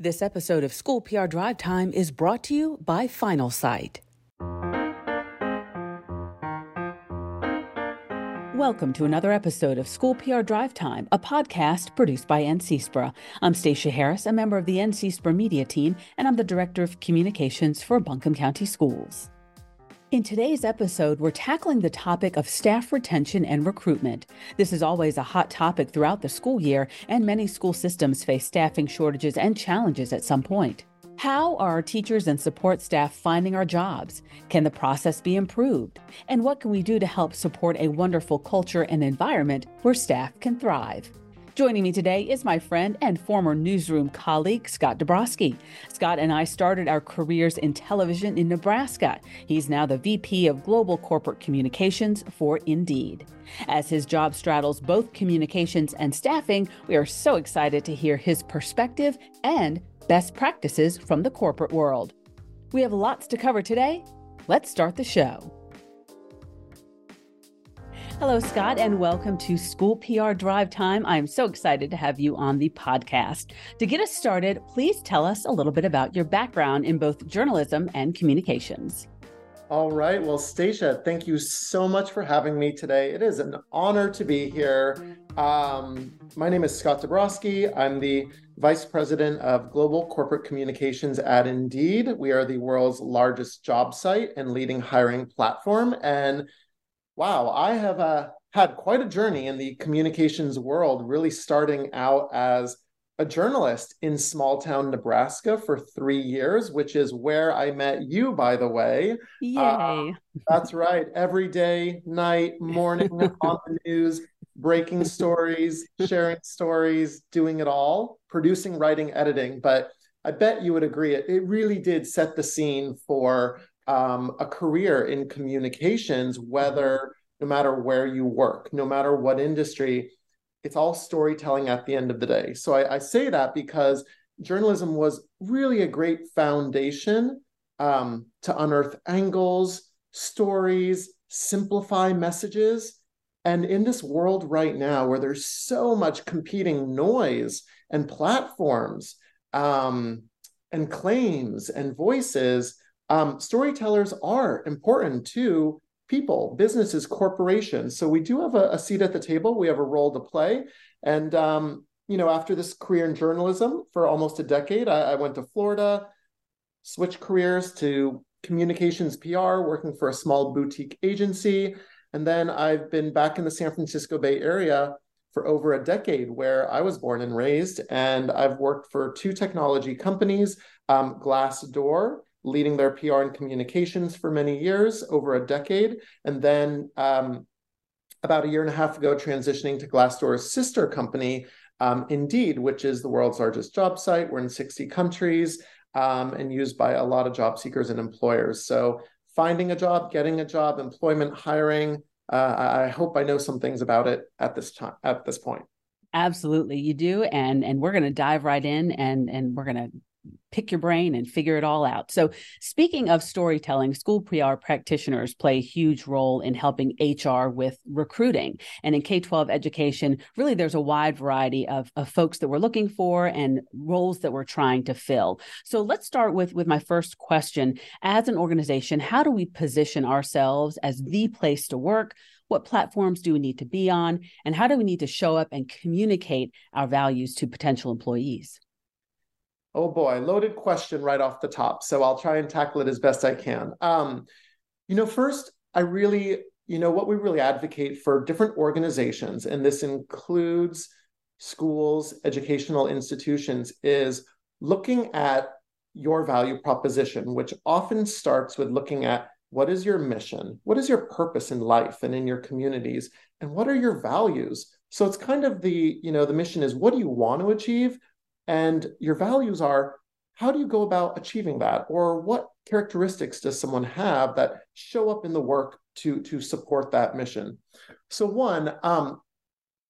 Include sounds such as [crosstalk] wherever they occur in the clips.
This episode of School PR Drive Time is brought to you by Finalsite. Welcome to another episode of School PR Drive Time, a podcast produced by NCSPRA. I'm Stacia Harris, a member of the NCSPRA media team, and I'm the Director of Communications for Buncombe County Schools. In today's episode, we're tackling the topic of staff retention and recruitment. This is always a hot topic throughout the school year, and many school systems face staffing shortages and challenges at some point. How are our teachers and support staff finding our jobs? Can the process be improved? And what can we do to help support a wonderful culture and environment where staff can thrive? Joining me today is my friend and former newsroom colleague, Scott Dobroski. Scott and I started our careers in television in Nebraska. He's now the VP of Global Corporate Communications for Indeed. As his job straddles both communications and staffing, we are so excited to hear his perspective and best practices from the corporate world. We have lots to cover today. Let's start the show. Hello, Scott, and welcome to School PR Drive Time. I'm so excited to have you on the podcast. To get us started, please tell us a little bit about your background in both journalism and communications. All right. Well, Stacia, thank you so much for having me today. It is an honor to be here. Um, my name is Scott Dobroski. I'm the Vice President of Global Corporate Communications at Indeed. We are the world's largest job site and leading hiring platform. And wow, I have uh, had quite a journey in the communications world, really starting out as a journalist in small town Nebraska for three years, which is where I met you, by the way. Yay. Uh, that's right. Every day, night, morning on the [laughs] news, breaking stories, sharing stories, doing it all, producing, writing, editing. But I bet you would agree, it, it really did set the scene for um, a career in communications, whether no matter where you work, no matter what industry, it's all storytelling at the end of the day. So I, I say that because journalism was really a great foundation um, to unearth angles, stories, simplify messages. And in this world right now, where there's so much competing noise and platforms um, and claims and voices, um, storytellers are important to people, businesses, corporations. So we do have a, a, seat at the table. We have a role to play. And um, you know, after this career in journalism for almost a decade, I, I went to Florida, switched careers to communications PR, working for a small boutique agency. And then I've been back in the San Francisco Bay Area for over a decade, where I was born and raised. And I've worked for two technology companies, um, Glassdoor leading their PR and communications for many years, over a decade. And then um, about a year and a half ago, transitioning to Glassdoor's sister company, um, Indeed, which is the world's largest job site. We're in 60 countries um, and used by a lot of job seekers and employers. So finding a job, getting a job, employment, hiring. Uh, I hope I know some things about it at this time at this point. Absolutely, you do, and and we're going to dive right in, and and we're going to pick your brain and figure it all out. So, speaking of storytelling, school PR practitioners play a huge role in helping HR with recruiting. And in K 12 education, really, there's a wide variety of, of folks that we're looking for and roles that we're trying to fill. So, let's start with, with my first question. As an organization, how do we position ourselves as the place to work? What platforms do we need to be on? And how do we need to show up and communicate our values to potential employees? Oh boy, loaded question right off the top. So I'll try and tackle it as best I can. Um, you know, first, I really, you know, what we really advocate for different organizations, and this includes schools, educational institutions, is looking at your value proposition, which often starts with looking at what is your mission? What is your purpose in life and in your communities? And what are your values? So it's kind of the, you know, the mission is what do you want to achieve? And your values are how do you go about achieving that? Or what characteristics does someone have that show up in the work to, to support that mission? So, one, um,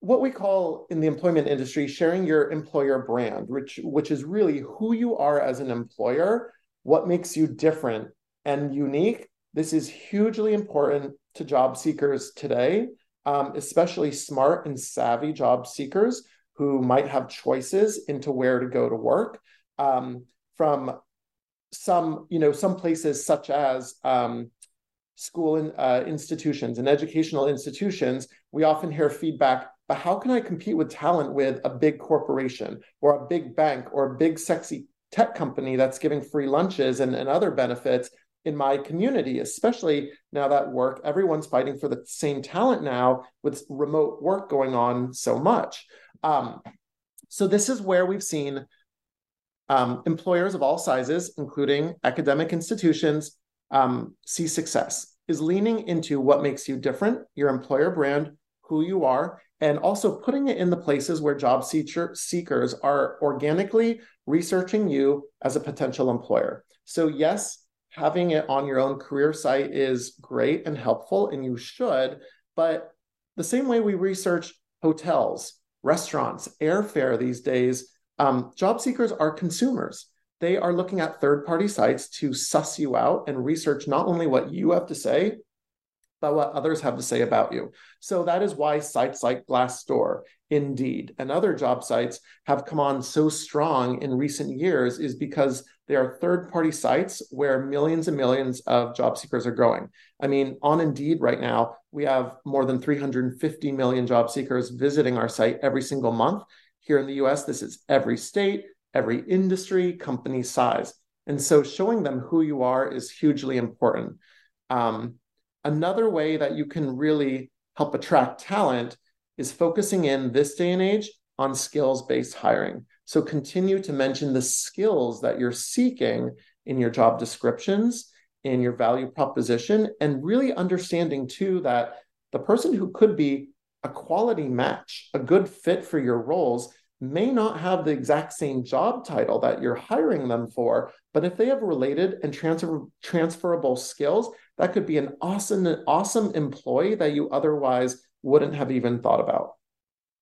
what we call in the employment industry sharing your employer brand, which, which is really who you are as an employer, what makes you different and unique. This is hugely important to job seekers today, um, especially smart and savvy job seekers who might have choices into where to go to work. um, from some, you know, some places such as um, school and uh, institutions and educational institutions, we often hear feedback. But how can I compete with talent with a big corporation or a big bank or a big sexy tech company that's giving free lunches and, and other benefits in my community, especially now that work, everyone's fighting for the same talent now with remote work going on so much. Um, so, this is where we've seen um, employers of all sizes, including academic institutions, um, see success is leaning into what makes you different, your employer brand, who you are, and also putting it in the places where job seeker, seekers are organically researching you as a potential employer. So, yes, having it on your own career site is great and helpful, and you should. But the same way we research hotels, restaurants, airfare these days, um, job seekers are consumers. They are looking at third party sites to suss you out and research not only what you have to say, but what others have to say about you. So that is why sites like Glassdoor, Indeed, and other job sites have come on so strong in recent years, is because they are third party sites where millions and millions of job seekers are going. I mean, on Indeed right now, we have more than 350 million job seekers visiting our site every single month. Here in the US, this is every state, every industry, company size. And so showing them who you are is hugely important. Um, Another way that you can really help attract talent is focusing in this day and age on skills based hiring. So continue to mention the skills that you're seeking in your job descriptions, in your value proposition, and really understanding too that the person who could be a quality match, a good fit for your roles, may not have the exact same job title that you're hiring them for, but if they have related and transfer, transferable skills, that could be an awesome, awesome employee that you otherwise wouldn't have even thought about.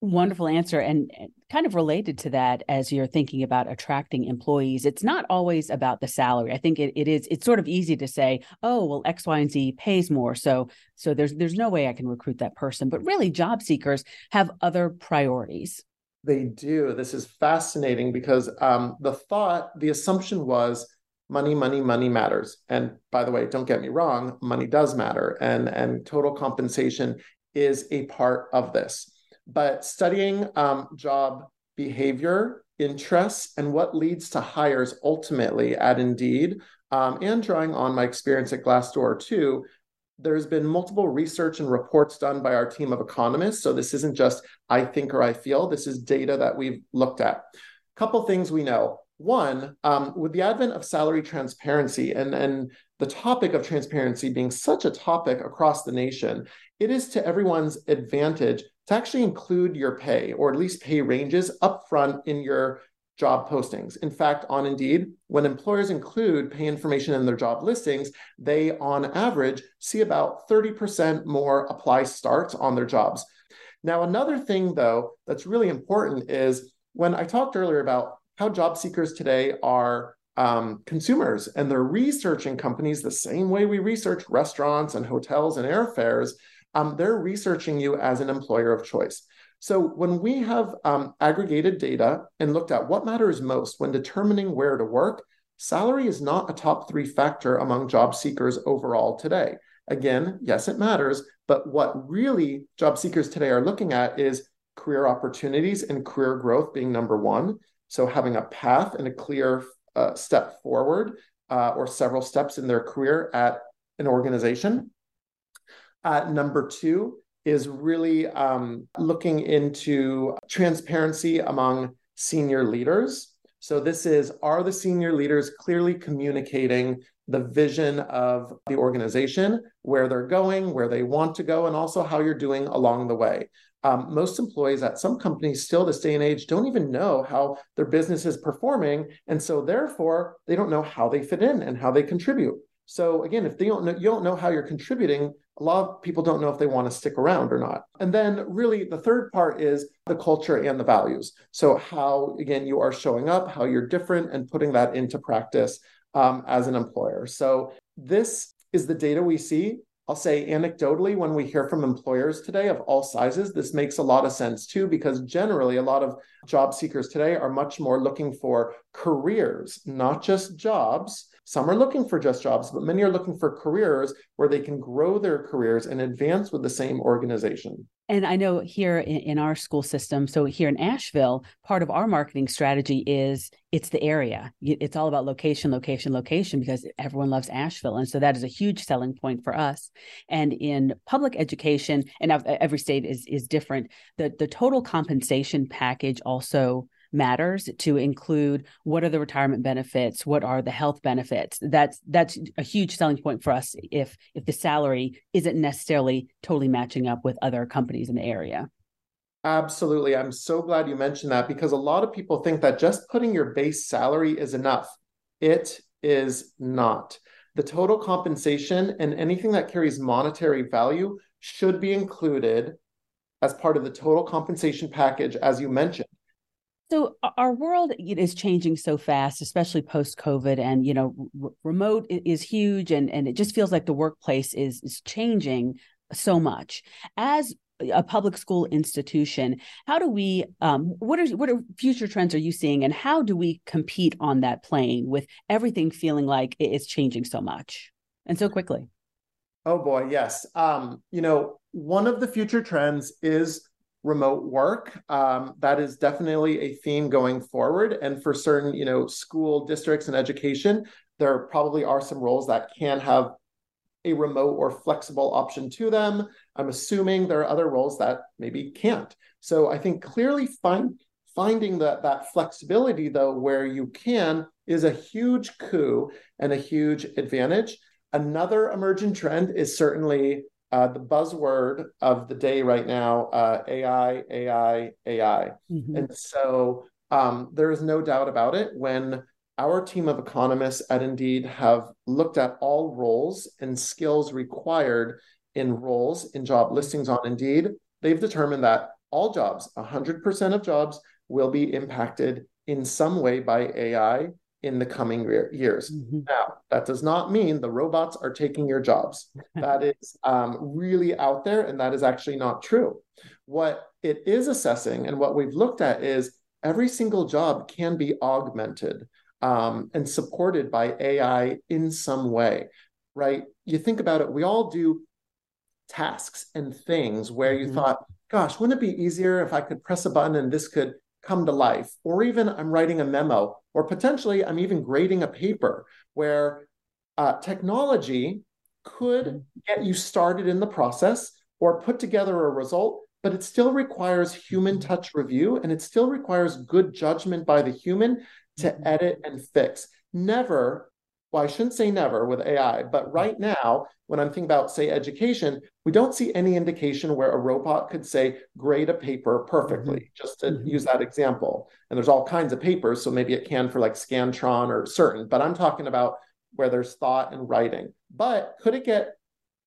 Wonderful answer. And kind of related to that, as you're thinking about attracting employees, it's not always about the salary. I think it, it is, it's sort of easy to say, oh, well, X, Y, and Z pays more. So so there's there's no way I can recruit that person. But really, job seekers have other priorities. They do. This is fascinating because um, the thought, the assumption was money, money, money matters. And by the way, don't get me wrong, money does matter, and and total compensation is a part of this. But studying um, job behavior, interests, and what leads to hires ultimately at Indeed, um, and drawing on my experience at Glassdoor too, there's been multiple research and reports done by our team of economists. So this isn't just I think or I feel. This is data that we've looked at. Couple things we know. One, um, with the advent of salary transparency and, and the topic of transparency being such a topic across the nation, it is to everyone's advantage to actually include your pay or at least pay ranges upfront in your job postings. In fact, on Indeed, when employers include pay information in their job listings, they on average see about 30% more apply starts on their jobs. Now, another thing though that's really important is when I talked earlier about how job seekers today are um, consumers and they're researching companies the same way we research restaurants and hotels and airfares. Um, they're researching you as an employer of choice. So when we have um, aggregated data and looked at what matters most when determining where to work, salary is not a top three factor among job seekers overall today. Again, yes, it matters, but what really job seekers today are looking at is career opportunities and career growth being number one. So having a path and a clear uh, step forward uh, or several steps in their career at an organization. Uh, number two is really um, looking into transparency among senior leaders. So, this is are the senior leaders clearly communicating the vision of the organization, where they're going, where they want to go, and also how you're doing along the way. Um, most employees at some companies still this day and age don't even know how their business is performing and so therefore they don't know how they fit in and how they contribute. So again if they don't know you don't know how you're contributing a lot of people don't know if they want to stick around or not. And then really the third part is the culture and the values. So how again you are showing up how you're different and putting that into practice um, as an employer. So this is the data we see I'll say anecdotally, when we hear from employers today of all sizes, this makes a lot of sense too, because generally a lot of job seekers today are much more looking for careers, not just jobs. Some are looking for just jobs, but many are looking for careers where they can grow their careers and advance with the same organization. And I know here in, in, our school system, so here in Asheville, part of our marketing strategy is it's the area. It's all about location, location, location, because everyone loves Asheville. And so that is a huge selling point for us. And in public education, and every state is is different, the, the total compensation package also matters to include what are the retirement benefits what are the health benefits. That's that's a huge selling point for us if if the salary isn't necessarily totally matching up with other companies in the area. Absolutely. I'm so glad you mentioned that because a lot of people think that just putting your base salary is enough. It is not. The total compensation and anything that carries monetary value should be included as part of the total compensation package as you mentioned so our world is changing so fast, especially post COVID, and you know, r- remote is huge, and and it just feels like the workplace is is changing so much. As a public school institution, how do we? Um, what are what are future trends are you seeing, and how do we compete on that plane with everything feeling like it's changing so much and so quickly? Oh boy, yes. Um, you know, one of the future trends is remote work. Um, that is definitely a theme going forward. And for certain, you know, school districts and education, there probably are some roles that can have a remote or flexible option to them. I'm assuming there are other roles that maybe can't. So I think clearly find, finding that that flexibility though where you can is a huge coup and a huge advantage. Another emerging trend is certainly uh, the buzzword of the day right now uh, AI, AI, AI. Mm-hmm. And so um, there is no doubt about it. When our team of economists at Indeed have looked at all roles and skills required in roles in job listings on Indeed, they've determined that all jobs, 100% of jobs, will be impacted in some way by AI in the coming years. Mm-hmm. Now, that does not mean the robots are taking your jobs. [laughs] that is um, really out there, and that is actually not true. What it is assessing and what we've looked at is every single job can be augmented um, and supported by AI in some way, right? You think about it, we all do tasks and things where you mm-hmm. thought, gosh, wouldn't it be easier if I could press a button and this could come to life. Or even I'm writing a memo, or potentially I'm even grading a paper where uh, technology could get you started in the process or put together a result, but it still requires human mm-hmm. touch review and it still requires good judgment by the human to mm-hmm. edit and fix. Never well, I shouldn't say never with AI, but right now, when I'm thinking about, say, education, we don't see any indication where a robot could say, grade a paper perfectly, mm-hmm. just to mm-hmm. use that example. And there's all kinds of papers, so maybe it can for like Scantron or certain, but I'm talking about where there's thought and writing. But could it get,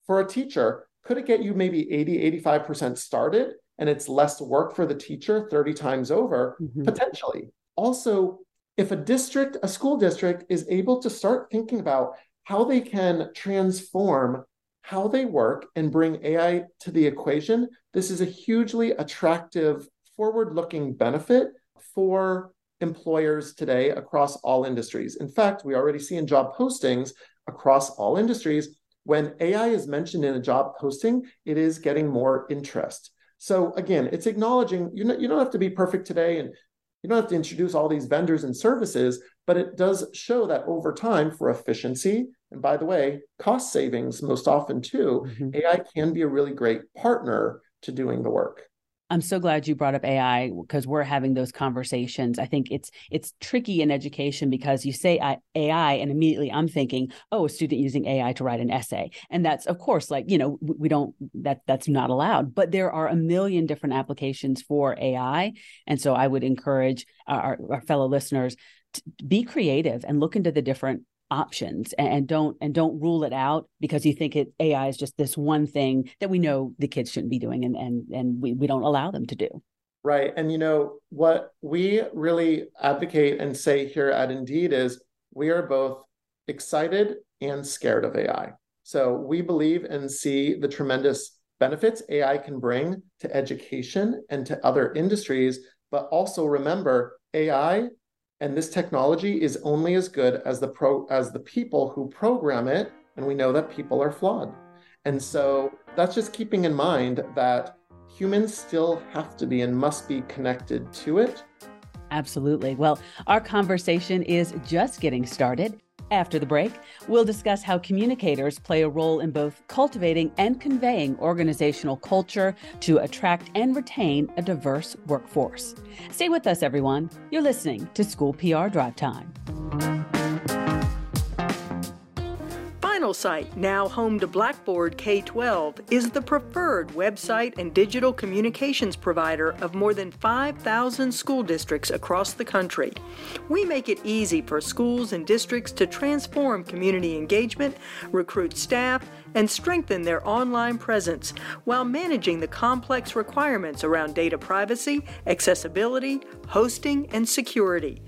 for a teacher, could it get you maybe 80, 85% started and it's less work for the teacher 30 times over? Mm-hmm. Potentially. Also, if a district, a school district, is able to start thinking about how they can transform how they work and bring AI to the equation, this is a hugely attractive, forward looking benefit for employers today across all industries. In fact, we already see in job postings across all industries, when AI is mentioned in a job posting, it is getting more interest. So again, it's acknowledging you, know, you don't have to be perfect today and you don't have to introduce all these vendors and services, but it does show that over time for efficiency, and by the way, cost savings most often too, mm-hmm. AI can be a really great partner to doing the work. I'm so glad you brought up AI because we're having those conversations. I think it's it's tricky in education because you say AI and immediately I'm thinking, oh, a student using AI to write an essay, and that's of course like you know we don't that that's not allowed. But there are a million different applications for AI, and so I would encourage our, our fellow listeners to be creative and look into the different options and don't and don't rule it out because you think it AI is just this one thing that we know the kids shouldn't be doing and and and we, we don't allow them to do. Right. And you know what we really advocate and say here at Indeed is we are both excited and scared of AI. So we believe and see the tremendous benefits AI can bring to education and to other industries, but also remember AI And this technology is only as good as the pro as the people who program it, and we know that people are flawed. And so that's just keeping in mind that humans still have to be and must be connected to it. Absolutely. Well, our conversation is just getting started. After the break, we'll discuss how communicators play a role in both cultivating and conveying organizational culture to attract and retain a diverse workforce. Stay with us, everyone. You're listening to School PR Drive Time. Finalsite, now home to Blackboard K 12, is the preferred website and digital communications provider of more than 5,000 school districts across the country. We make it easy for schools and districts to transform community engagement, recruit staff, and strengthen their online presence while managing the complex requirements around data privacy, accessibility, hosting, and security.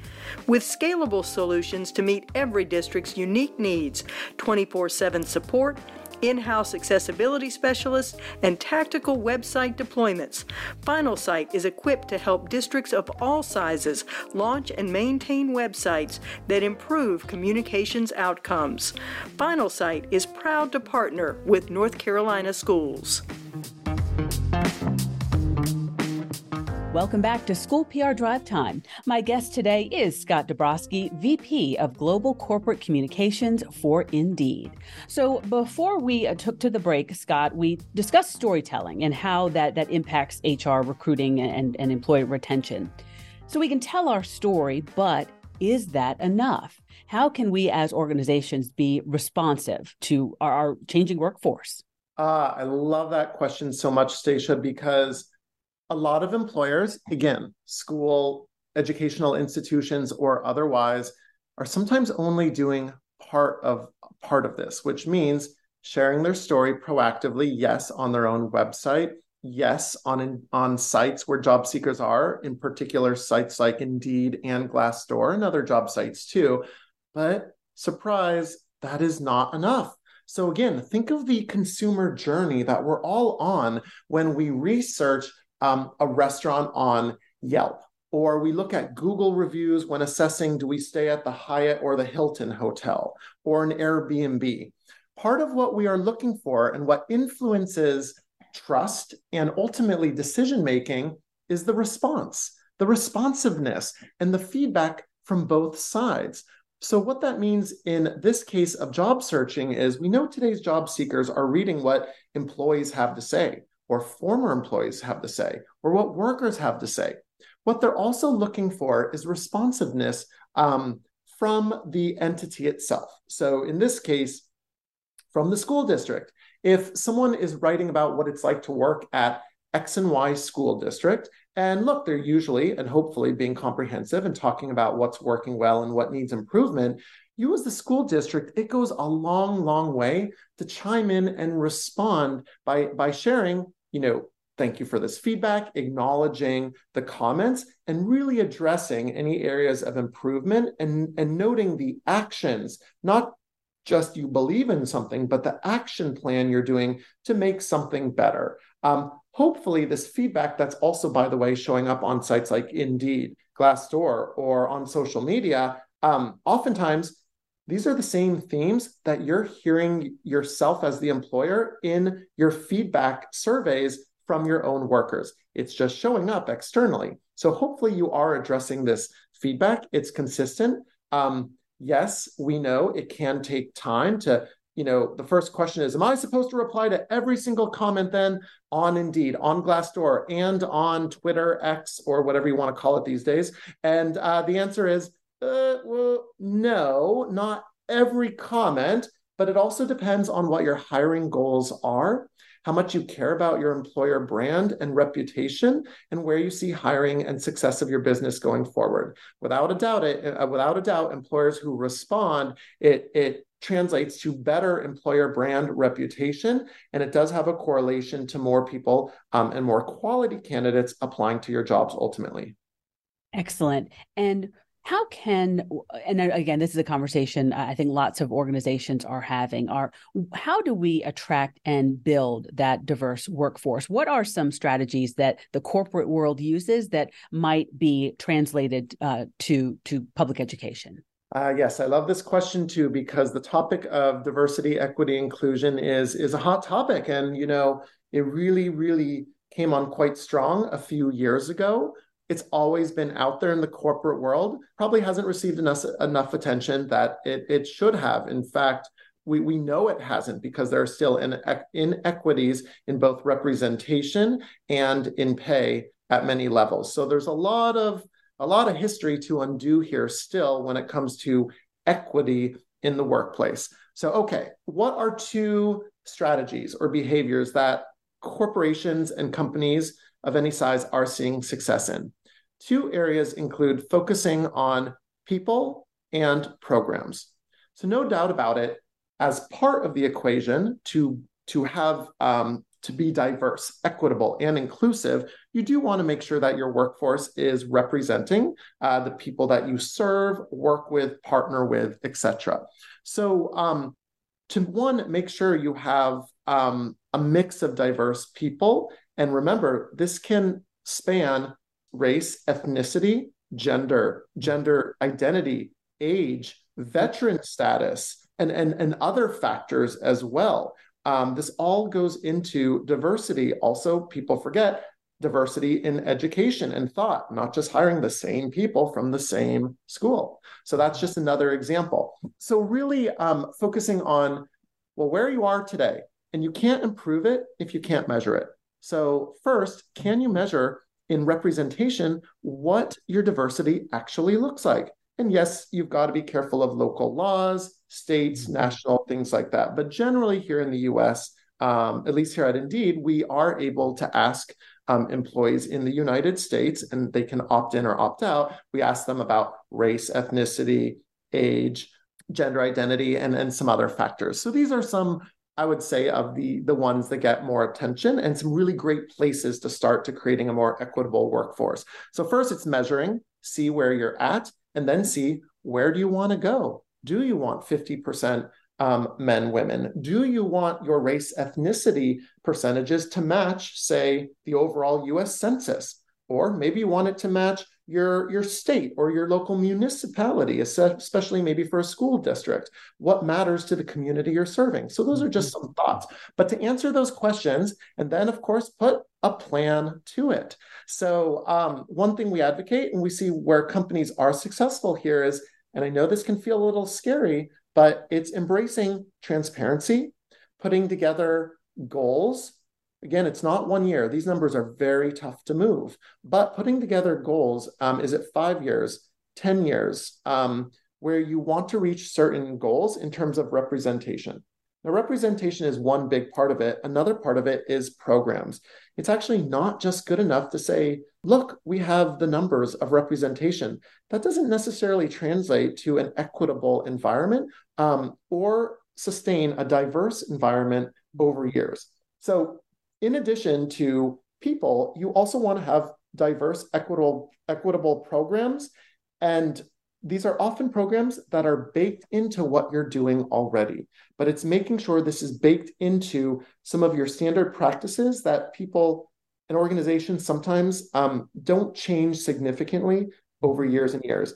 With scalable solutions to meet every district's unique needs, 24 7 support, in house accessibility specialists, and tactical website deployments. Final Finalsite is equipped to help districts of all sizes launch and maintain websites that improve communications outcomes. Final Finalsite is proud to partner with North Carolina schools. Welcome back to School PR Drive Time. My guest today is Scott Dobroski, VP of Global Corporate Communications for Indeed. So, before we uh, took to the break, Scott, we discussed storytelling and how that, that impacts HR recruiting and, and employee retention. So, we can tell our story, but is that enough? How can we as organizations be responsive to our, our changing workforce? Ah, I love that question so much, Stacia, because a lot of employers, again, school, educational institutions, or otherwise, are sometimes only doing part of part of this, which means sharing their story proactively, yes, on their own website, yes, on on sites where job seekers are, in particular sites like Indeed and Glassdoor and other job sites too. But surprise, that is not enough. So again, think of the consumer journey that we're all on when we research um, a restaurant on Yelp, or we look at Google reviews when assessing do we stay at the Hyatt or the Hilton hotel or an Airbnb. Part of what we are looking for and what influences trust and ultimately decision making is the response, the responsiveness, and the feedback from both sides. So, what that means in this case of job searching is we know today's job seekers are reading what employees have to say or former employees have to say, or what workers have to say. What they're also looking for is responsiveness um, from the entity itself. So in this case, from the school district. If someone is writing about what it's like to work at X and Y school district, and look, they're usually and hopefully being comprehensive and talking about what's working well and what needs improvement, you as the school district, it goes a long, long way to chime in and respond by, by sharing you know, thank you for this feedback, acknowledging the comments, and really addressing any areas of improvement and, and noting the actions, not just you believe in something, but the action plan you're doing to make something better. Um, hopefully, this feedback that's also, by the way, showing up on sites like Indeed, Glassdoor, or on social media, um, oftentimes these are the same themes that you're hearing yourself as the employer in your feedback surveys from your own workers. It's just showing up externally. So hopefully you are addressing this feedback. It's consistent. Um, yes, we know it can take time to, you know, the first question is, am I supposed to reply to every single comment then on Indeed, on Glassdoor, and on Twitter, X, or whatever you want to call it these days? And uh, the answer is, uh, well, no, not every comment, but it also depends on what your hiring goals are, how much you care about your employer brand and reputation, and where you see hiring and success of your business going forward. Without a doubt, it uh, without a doubt, employers who respond, it it translates to better employer brand reputation, and it does have a correlation to more people um, and more quality candidates applying to your jobs ultimately. Excellent. And how can and again this is a conversation i think lots of organizations are having are how do we attract and build that diverse workforce? What are some strategies that the corporate world uses that might be translated uh, to to public education? Uh, yes, I love this question too because the topic of diversity, equity, inclusion is is a hot topic, and you know it really, really came on quite strong a few years ago it's always been out there in the corporate world, probably hasn't received enough, enough attention that it, it should have. In fact, we, we know it hasn't because there are still inequities in both representation and in pay at many levels. So there's a lot of a lot of history to undo here still when it comes to equity in the workplace. So okay, what are two strategies or behaviors that corporations and companies of any size are seeing success in? Two areas include focusing on people and programs. So, no doubt about it, as part of the equation to, to have um, to be diverse, equitable, and inclusive, you do want to make sure that your workforce is representing uh, the people that you serve, work with, partner with, etc. So, um, to one, make sure you have um, a mix of diverse people. And remember, this can span race, ethnicity, gender, gender identity, age, veteran status, and, and, and other factors as well. Um, this all goes into diversity. Also, people forget diversity in education and thought, not just hiring the same people from the same school. So that's just another example. So, really um, focusing on, well, where you are today, and you can't improve it if you can't measure it. So, first, can you measure in representation what your diversity actually looks like. And yes, you've got to be careful of local laws, states, mm-hmm. national, things like that. But generally, here in the US, um, at least here at Indeed, we are able to ask um, employees in the United States, and they can opt in or opt out. We ask them about race, ethnicity, age, gender identity, and, and some other factors. So these are some I would say, of the the ones that get more attention and some really great places to start to creating a more equitable workforce. So first, it's measuring, see where you're at, and then see where do you want to go. Do you want 50% um, men, women? Do you want your race ethnicity percentages to match, say, the overall US Census? Or maybe you want it to match your your state or your local municipality especially maybe for a school district what matters to the community you're serving. So those are just some thoughts. But to answer those questions and then of course put a plan to it. So um, one thing we advocate and we see where companies are successful here is and i know this can feel a little scary but it's embracing transparency putting together goals Again, it's not one year. These numbers are very tough to move. But putting together goals, um, is it five years, 10 years, um, where you want to reach certain goals in terms of representation? Now, representation is one big part of it. Another part of it is programs. It's actually not just good enough to say, look, we have the numbers of representation. That doesn't necessarily translate to an equitable environment um, or sustain a diverse environment over years. So in addition to people, you also want to have diverse, equitable, equitable programs. And these are often programs that are baked into what you're doing already. But it's making sure this is baked into some of your standard practices that people and organizations sometimes um, don't change significantly over years and years.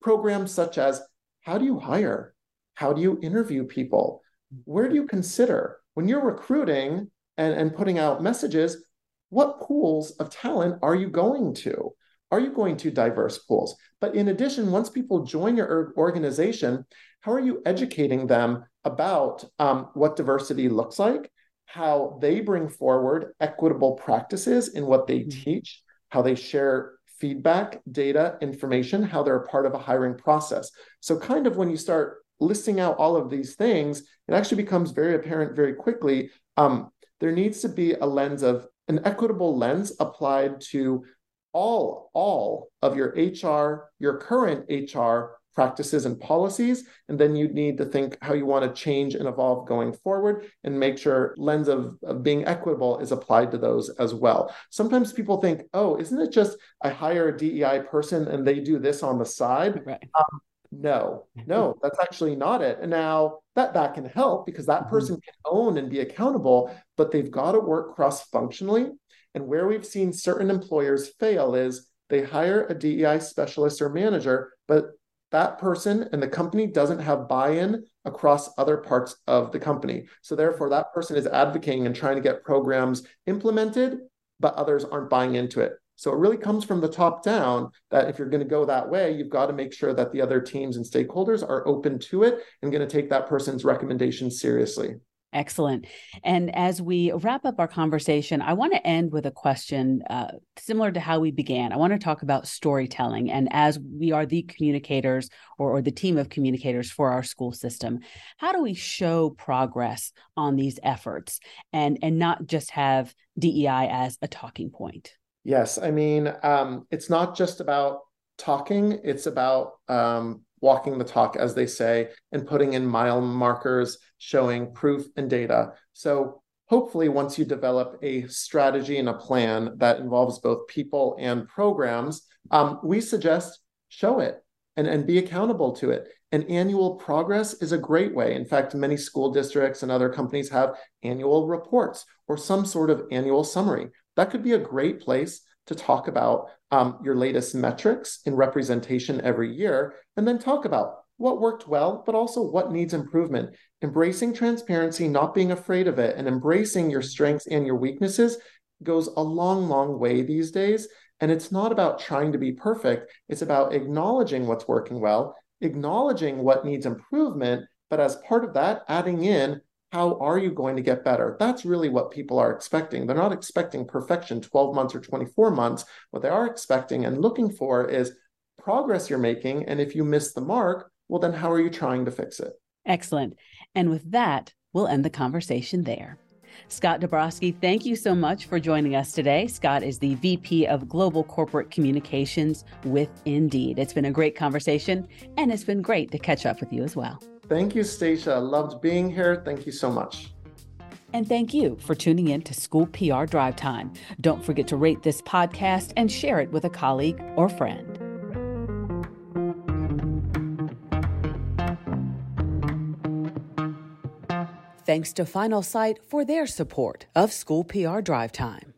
Programs such as how do you hire? How do you interview people? Where do you consider? When you're recruiting, and, and putting out messages, what pools of talent are you going to? Are you going to diverse pools? But in addition, once people join your organization, how are you educating them about um, what diversity looks like, how they bring forward equitable practices in what they mm-hmm. teach, how they share feedback, data, information, how they're a part of a hiring process. So, kind of when you start listing out all of these things, it actually becomes very apparent very quickly um, there needs to be a lens of an equitable lens applied to all all of your HR, your current HR practices and policies. And then you need to think how you want to change and evolve going forward and make sure lens of, of being equitable is applied to those as well. Sometimes people think oh isn't it just i hire a dei person and they do this on the side? Right. um, no no that's actually not it. And now that that can help because that mm-hmm. person can own and be accountable but they've got to work cross functionally and where we've seen certain employers fail is they hire a DEI specialist or manager, but that person and the company doesn't have buy-in across other parts of the company. So therefore that person is advocating and trying to get programs implemented, but others aren't buying into it. So it really comes from the top down that if you're going to go that way, you've got to make sure that the other teams and stakeholders are open to it and going to take that person's recommendations seriously. Excellent. And as we wrap up our conversation, I want to end with a question uh, similar to how we began. I want to talk about storytelling. And as we are the communicators or, or the team of communicators for our school system, how do we show progress on these efforts and, and not just have DEI as a talking point? Yes. I mean, um, it's not just about talking, it's about um, walking the talk, as they say, and putting in mile markers showing proof and data. So hopefully, once you develop a strategy and a plan that involves both people and programs, um, we suggest show it and, and be accountable to it. And annual progress is a great way. In fact, many school districts and other companies have annual reports or some sort of annual summary. That could be a great place to talk about um, your latest metrics in representation every year, and then talk about what worked well, but also what needs improvement. Embracing transparency, not being afraid of it, and embracing your strengths and your weaknesses goes a long, long way these days. And it's not about trying to be perfect, it's about acknowledging what's working well, acknowledging what needs improvement, but as part of that, adding in how are you going to get better? That's really what people are expecting. They're not expecting perfection 12 months or 24 months. What they are expecting and looking for is progress you're making. And if you miss the mark, well, then how are you trying to fix it? Excellent. And with that, we'll end the conversation there. Scott Dobroski, thank you so much for joining us today. Scott is the VP of Global Corporate Communications with Indeed. It's been a great conversation, and it's been great to catch up with you as well. Thank you, Stacia. Loved being here. Thank you so much. And thank you for tuning in to School PR Drive Time. Don't forget to rate this podcast and share it with a colleague or friend. Thanks to Finalsite for their support of School PR Drive Time.